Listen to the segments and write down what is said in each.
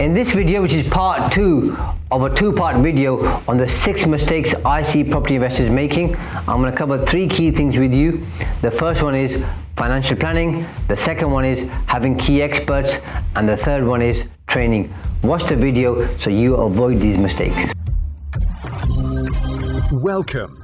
In this video, which is part two of a two-part video on the six mistakes I see property investors making, I'm going to cover three key things with you. The first one is financial planning, the second one is having key experts, and the third one is training. Watch the video so you avoid these mistakes. Welcome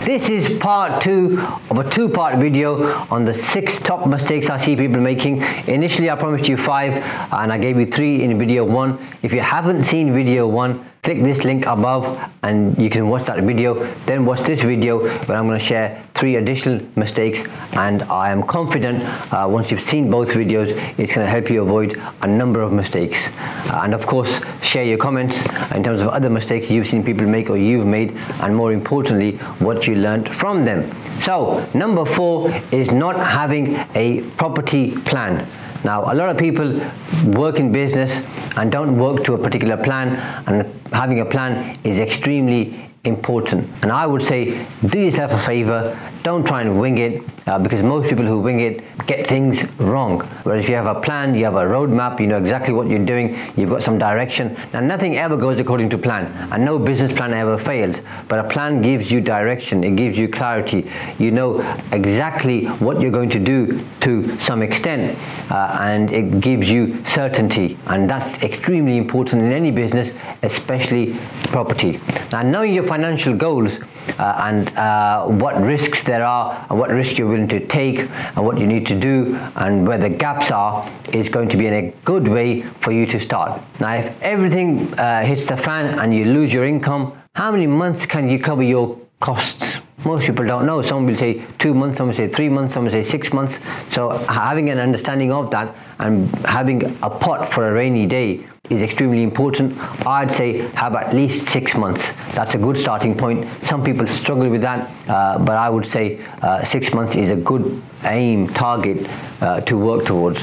This is part two of a two-part video on the six top mistakes I see people making. Initially, I promised you five, and I gave you three in video one. If you haven't seen video one, click this link above and you can watch that video. Then watch this video where I'm going to share three additional mistakes and I am confident uh, once you've seen both videos it's going to help you avoid a number of mistakes. Uh, and of course share your comments in terms of other mistakes you've seen people make or you've made and more importantly what you learned from them. So number four is not having a property plan now, a lot of people work in business and don't work to a particular plan, and having a plan is extremely important. And I would say do yourself a favor, don't try and wing it uh, because most people who wing it get things wrong. Whereas if you have a plan, you have a roadmap, you know exactly what you're doing, you've got some direction. Now, nothing ever goes according to plan, and no business plan ever fails. But a plan gives you direction, it gives you clarity. You know exactly what you're going to do to some extent, uh, and it gives you certainty. And that's extremely important in any business, especially property. Now, knowing your financial goals uh, and uh, what risks there are and what risks you're willing to take and what you need to do and where the gaps are is going to be in a good way for you to start. Now, if everything uh, hits the fan and you lose your income, how many months can you cover your costs? Most people don't know. Some will say two months, some will say three months, some will say six months. So having an understanding of that and having a pot for a rainy day is extremely important. I'd say have at least six months. That's a good starting point. Some people struggle with that, uh, but I would say uh, six months is a good aim target uh, to work towards.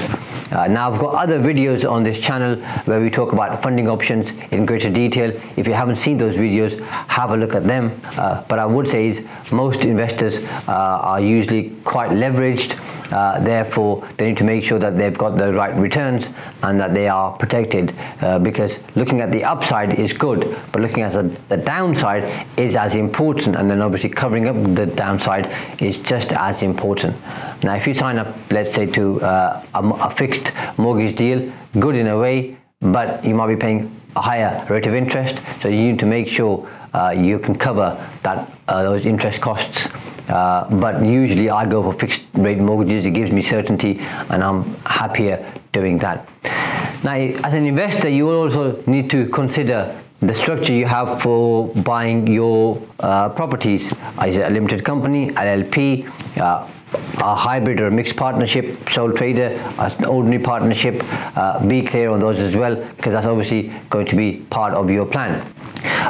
Uh, now I've got other videos on this channel where we talk about funding options in greater detail. If you haven't seen those videos, have a look at them. Uh, but I would say is most investors uh, are usually quite leveraged uh, therefore, they need to make sure that they've got the right returns and that they are protected uh, because looking at the upside is good, but looking at the, the, downside is as important. And then obviously covering up the downside is just as important. Now, if you sign up, let's say, to uh, a, a fixed mortgage deal, good in a way, but you might be paying a higher rate of interest. So you need to make sure uh, you can cover that uh, those interest costs uh, but usually I go for fixed rate mortgages. It gives me certainty, and I'm happier doing that. Now, as an investor, you also need to consider the structure you have for buying your uh, properties. Is it a limited company, LLP, uh, a hybrid or a mixed partnership, sole trader, an ordinary partnership? Uh, be clear on those as well, because that's obviously going to be part of your plan.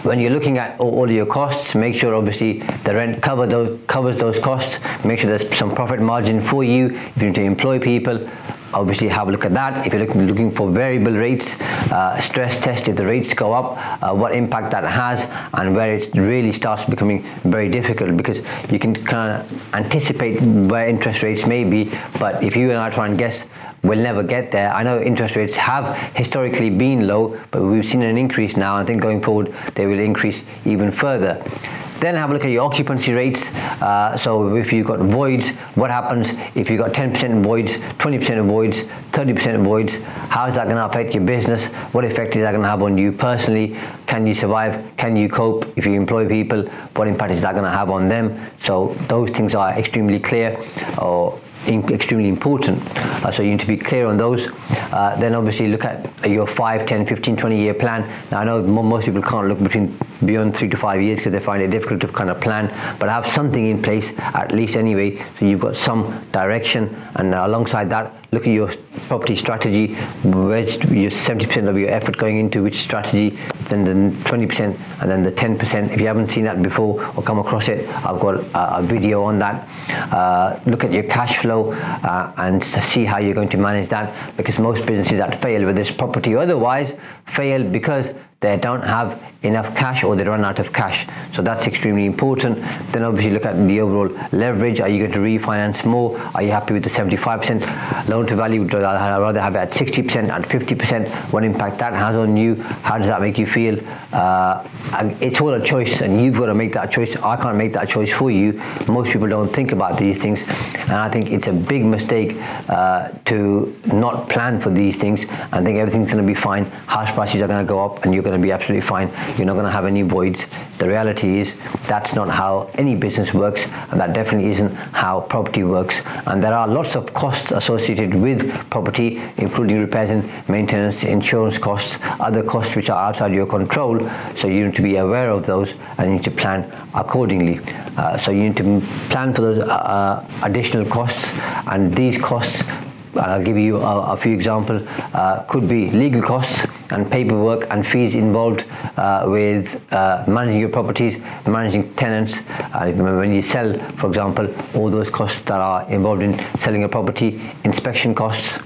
When you're looking at all your costs, make sure obviously the rent cover those, covers those costs. Make sure there's some profit margin for you. If you need to employ people, obviously have a look at that. If you're looking, looking for variable rates, uh, stress test if the rates go up, uh, what impact that has, and where it really starts becoming very difficult because you can kind of anticipate where interest rates may be, but if you and I try and guess, we'll never get there. I know interest rates have historically been low, but we've seen an increase now. I think going forward they will increase even further. Then have a look at your occupancy rates. Uh, so if you've got voids, what happens if you've got 10% voids, 20% voids, 30% voids? How is that going to affect your business? What effect is that going to have on you personally? Can you survive? Can you cope if you employ people? What impact is that going to have on them? So those things are extremely clear or extremely important. Uh, so you need to be clear on those. Uh, then obviously look at your 5, 10, 15, 20 year plan. Now I know most people can't look between beyond three to five years because they find it difficult to kind of plan, but have something in place at least anyway, so you've got some direction. And alongside that, look at your property strategy, where's your 70% of your effort going into which strategy, then the 20%, and then the 10%. If you haven't seen that before or come across it, I've got a, a video on that. Uh, look at your cash flow uh, and see how you're going to manage that because most businesses that fail, whether it's property or otherwise, fail because they don't have enough cash or they run out of cash. So that's extremely important. Then obviously look at the overall leverage. Are you going to refinance more? Are you happy with the 75% loan to value? Would I rather have it at 60%, at 50%? What impact that has on you? How does that make you feel? Uh, it's all a choice and you've got to make that choice. I can't make that choice for you. Most people don't think about these things. And I think it's a big mistake uh, to not plan for these things and think everything's going to be fine. House prices are going to go up and you're going to be absolutely fine. You're not going to have any voids. The reality is that's not how any business works, and that definitely isn't how property works. And there are lots of costs associated with property, including repairs and maintenance, insurance costs, other costs which are outside your control. So you need to be aware of those and you need to plan accordingly. Uh, so you need to plan for those uh, uh additional costs, and these costs I'll give you a, a few examples. Uh, could be legal costs and paperwork and fees involved uh, with uh, managing your properties, managing tenants. When you sell, for example, all those costs that are involved in selling a property, inspection costs,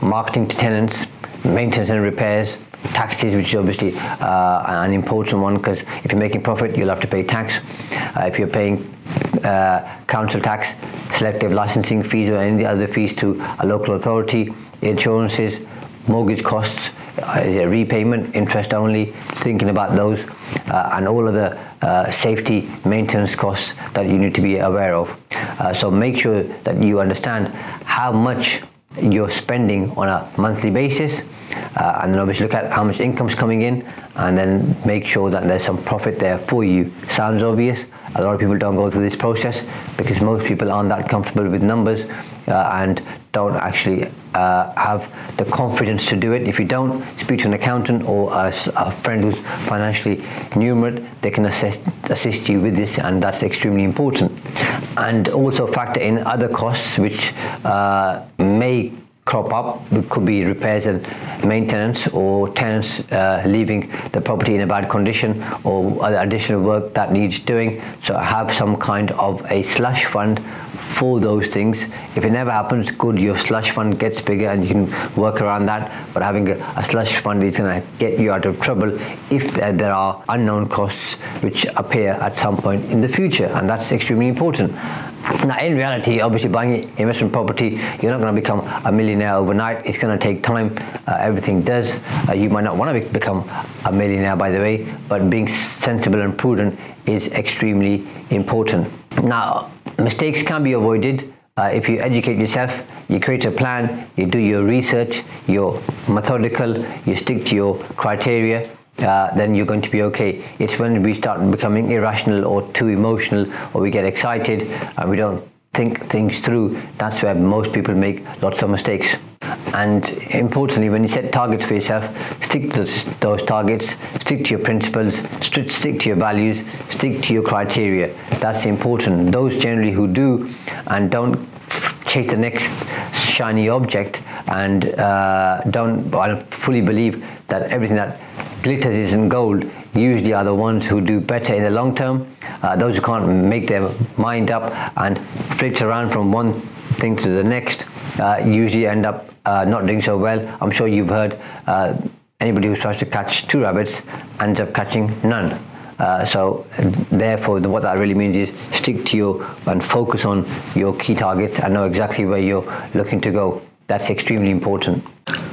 marketing to tenants, maintenance and repairs, taxes, which is obviously uh, an important one because if you're making profit, you'll have to pay tax. Uh, if you're paying uh, council tax, selective licensing fees, or any other fees to a local authority, insurances, mortgage costs, uh, repayment, interest only, thinking about those, uh, and all of the uh, safety maintenance costs that you need to be aware of. So make sure that you understand how much you're spending on a monthly basis uh, and then obviously look at how much income's coming in and then make sure that there's some profit there for you. Sounds obvious. A lot of people don't go through this process because most people aren't that comfortable with numbers and don't actually uh, have the confidence to do it. If you don't, speak to an accountant or a, a friend who's financially numerate. They can assist, assist you with this, and that's extremely important. And also factor in other costs which uh, may crop up. It could be repairs and maintenance or tenants uh, leaving the property in a bad condition or other additional work that needs doing. So have some kind of a slush fund for those things. If it never happens, good, your slush fund gets bigger and you can work around that. But having a, a slush fund is going to get you out of trouble if there, there are unknown costs which appear at some point in the future. And that's extremely important. Now, in reality, obviously, buying investment property, you're not going to become a millionaire overnight. It's going to take time. Uh, everything does. Uh, you might not want to be, become a millionaire, by the way, but being sensible and prudent is extremely important. Now, mistakes can be avoided. Uh, if you educate yourself, you create a plan, you do your research, you're methodical, you stick to your criteria, uh, then you're going to be okay. It's when we start becoming irrational or too emotional or we get excited and we don't think things through, that's where most people make lots of mistakes. And importantly, when you set targets for yourself, stick to those targets, stick to your principles, stick to your values, stick to your criteria. That's important. Those generally who do and don't chase the next shiny object and uh, don't I fully believe that everything that glitters isn't gold usually are the ones who do better in the long term. Uh, those who can't make their mind up and flit around from one thing to the next usually end up uh, not doing so well. I'm sure you've heard uh, anybody who tries to catch two rabbits ends up catching none. Uh, so therefore, what that really means is stick to your and focus on your key targets and know exactly where you're looking to go. That's extremely important.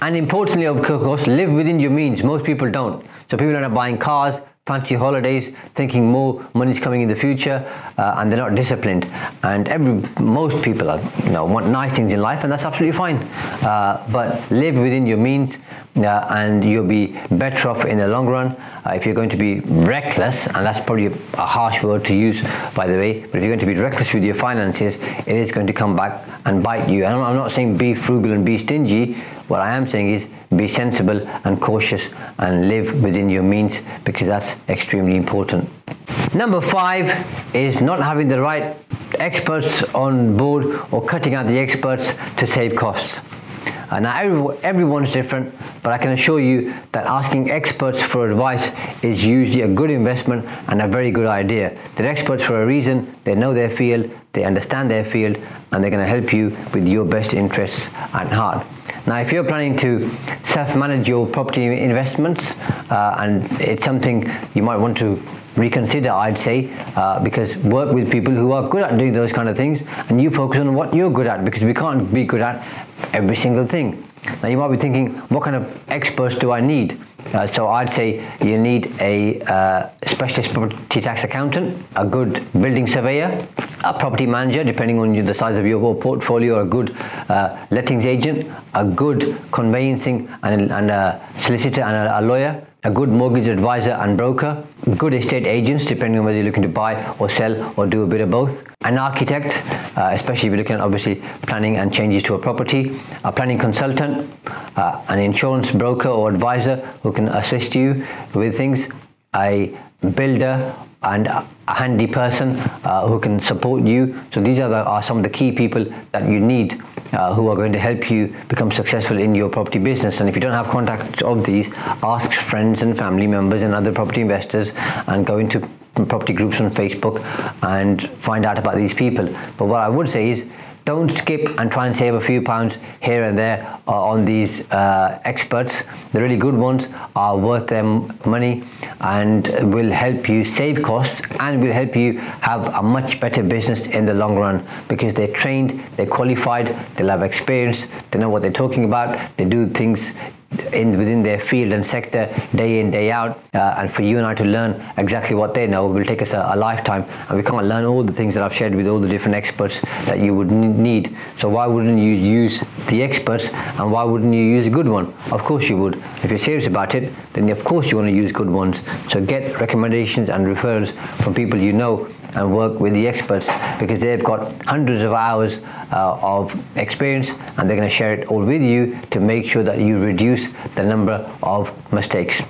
And importantly, of course, live within your means. Most people don't. So people end up buying cars, fancy holidays, thinking more money's coming in the future, uh, and they're not disciplined. And every most people are, you know want nice things in life, and that's absolutely fine. Uh, but live within your means, uh, and you'll be better off in the long run. Uh, if you're going to be reckless, and that's probably a harsh word to use, by the way, but if you're going to be reckless with your finances, it is going to come back and bite you. And I'm not saying be frugal and be stingy What I am saying is be sensible and cautious and live within your means because that's extremely important. Number five is not having the right experts on board or cutting out the experts to save costs. Uh, now, everyone's different, but I can assure you that asking experts for advice is usually a good investment and a very good idea. They're experts for a reason, they know their field, they understand their field, and they're going to help you with your best interests at heart. Now, if you're planning to self-manage your property investments, uh, and it's something you might want to reconsider, I'd say, uh, because work with people who are good at doing those kind of things, and you focus on what you're good at, because we can't be good at every single thing. Now, you might be thinking, what kind of experts do I need? Uh, so I'd say you need a uh, specialist property tax accountant, a good building surveyor, a property manager, depending on the size of your whole portfolio, a good uh, lettings agent, a good conveyancing and, and a solicitor and a, a lawyer, a good mortgage advisor and broker, good estate agents, depending on whether you're looking to buy or sell or do a bit of both, an architect, uh, especially if you're looking at obviously planning and changes to a property, a planning consultant, uh, an insurance broker or advisor who can assist you with things, a builder and a handy person uh, who can support you. So these are, the, are some of the key people that you need uh, who are going to help you become successful in your property business. And if you don't have contacts of these, ask friends and family members and other property investors and go into property groups on Facebook and find out about these people. But what I would say is don't skip and try and save a few pounds here and there uh, on these uh, experts. The really good ones are worth their money and will help you save costs and will help you have a much better business in the long run because they're trained, they're qualified, they'll have experience, they know what they're talking about, they do things in within their field and sector day in day out uh, and for you and I to learn exactly what they know will take us a, a, lifetime. And we can't learn all the things that I've shared with all the different experts that you would need. So why wouldn't you use the experts and why wouldn't you use a good one? Of course you would. If you're serious about it then of course you want to use good ones. So get recommendations and referrals from people you know and work with the experts because they've got hundreds of hours uh, of experience and they're going to share it all with you to make sure that you reduce the number of mistakes.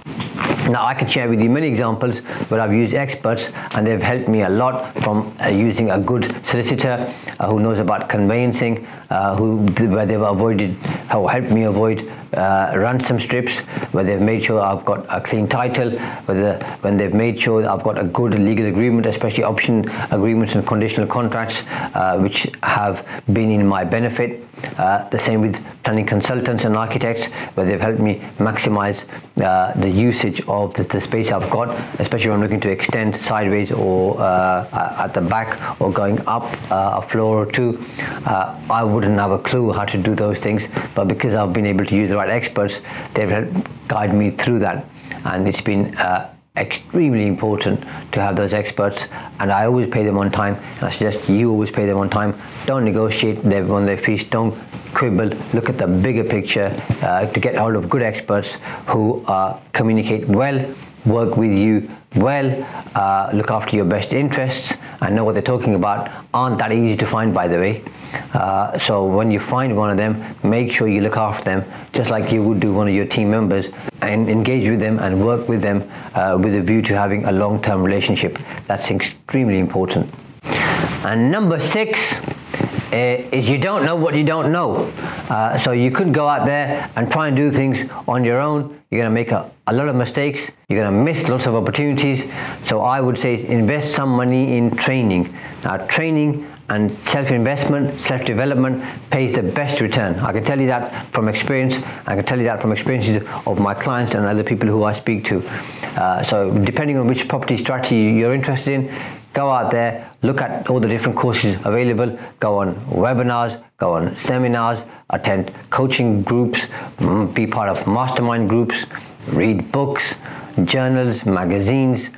Now, I can share with you many examples where I've used experts and they've helped me a lot from uh, using a good solicitor uh, who knows about conveyancing, uh, who where they've avoided, how helped me avoid uh, some strips, where they've made sure I've got a clean title, whether when they've made sure I've got a good legal agreement, especially option agreements and conditional contracts, uh, which have been in my benefit. Uh, the same with planning consultants and architects, where they've helped me maximize uh, the usage of the, the, space I've got, especially when I'm looking to extend sideways or uh, at the back or going up uh, a floor or two. Uh, I wouldn't have a clue how to do those things, but because I've been able to use the right experts, they've helped guide me through that, and it's been uh, extremely important to have those experts. And I always pay them on time. And I suggest you always pay them on time. Don't negotiate them on their fees. Don't quibble. Look at the bigger picture uh, to get hold of good experts who uh, communicate well work with you well, uh, look after your best interests, and know what they're talking about aren't that easy to find, by the way. Uh, so when you find one of them, make sure you look after them just like you would do one of your team members, and engage with them and work with them uh, with a view to having a long-term relationship. That's extremely important. And number six is you don't know what you don't know. Uh, so you could go out there and try and do things on your own. You're going to make a, a lot of mistakes. You're going to miss lots of opportunities. So I would say invest some money in training. Now, training and self-investment, self-development pays the best return. I can tell you that from experience. I can tell you that from experiences of my clients and other people who I speak to. Uh, so depending on which property strategy you're interested in, go out there, look at all the different courses available, go on webinars, go on seminars, attend coaching groups, be part of mastermind groups, read books, journals, magazines,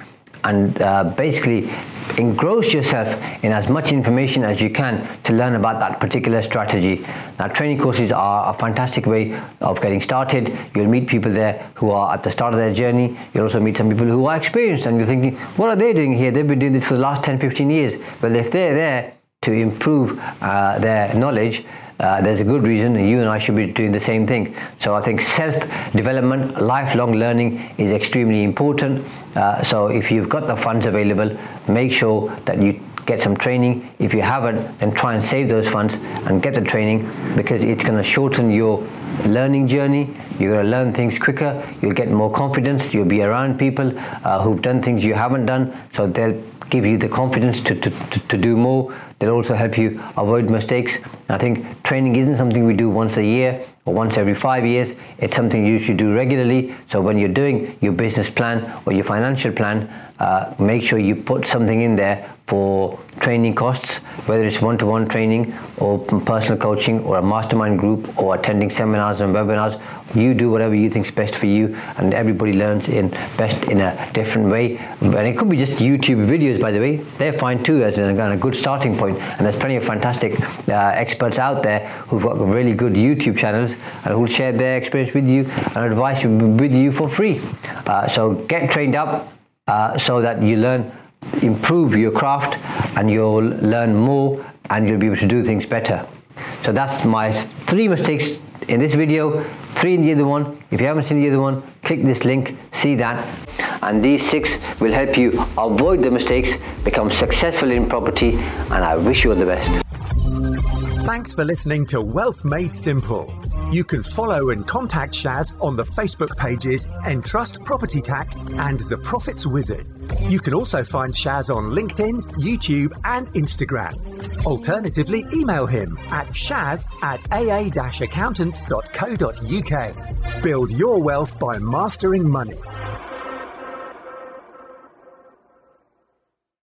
and uh, basically engross yourself in as much information as you can to learn about that particular strategy. Now, training courses are a fantastic way of getting started. You'll meet people there who are at the start of their journey. You'll also meet some people who are experienced, and you're thinking, what are they doing here? They've been doing this for the last 10, 15 years. But if they're there to improve uh, their knowledge, uh, there's a good reason you and I should be doing the same thing. So I think self-development, lifelong learning is extremely important. Uh, so if you've got the funds available, make sure that you get some training. If you haven't, then try and save those funds and get the training because it's going to shorten your learning journey. You're going to learn things quicker. You'll get more confidence. You'll be around people uh, who've done things you haven't done, so they'll give you the confidence to, to, to, to do more. They'll also help you avoid mistakes. I think training isn't something we do once a year or once every five years. It's something you should do regularly. So when you're doing your business plan or your financial plan, uh, make sure you put something in there for training costs, whether it's one-to-one training or personal coaching or a mastermind group or attending seminars and webinars. You do whatever you think is best for you, and everybody learns in best in a different way. And it could be just YouTube videos, by the way. They're fine too as a, a good starting point. And there's plenty of fantastic uh, experts out there who've got really good YouTube channels and who'll share their experience with you and advice with you for free. Uh, so get trained up uh, so that you learn, improve your craft, and you'll learn more and you'll be able to do things better. So that's my three mistakes in this video, three in the other one. If you haven't seen the other one, click this link, see that. And these six will help you avoid the mistakes, become successful in property, and I wish you all the best. Thanks for listening to Wealth Made Simple. You can follow and contact Shaz on the Facebook pages Entrust Property Tax and The Profits Wizard. You can also find Shaz on LinkedIn, YouTube, and Instagram. Alternatively, email him at shaz at aa accountants.co.uk. Build your wealth by mastering money.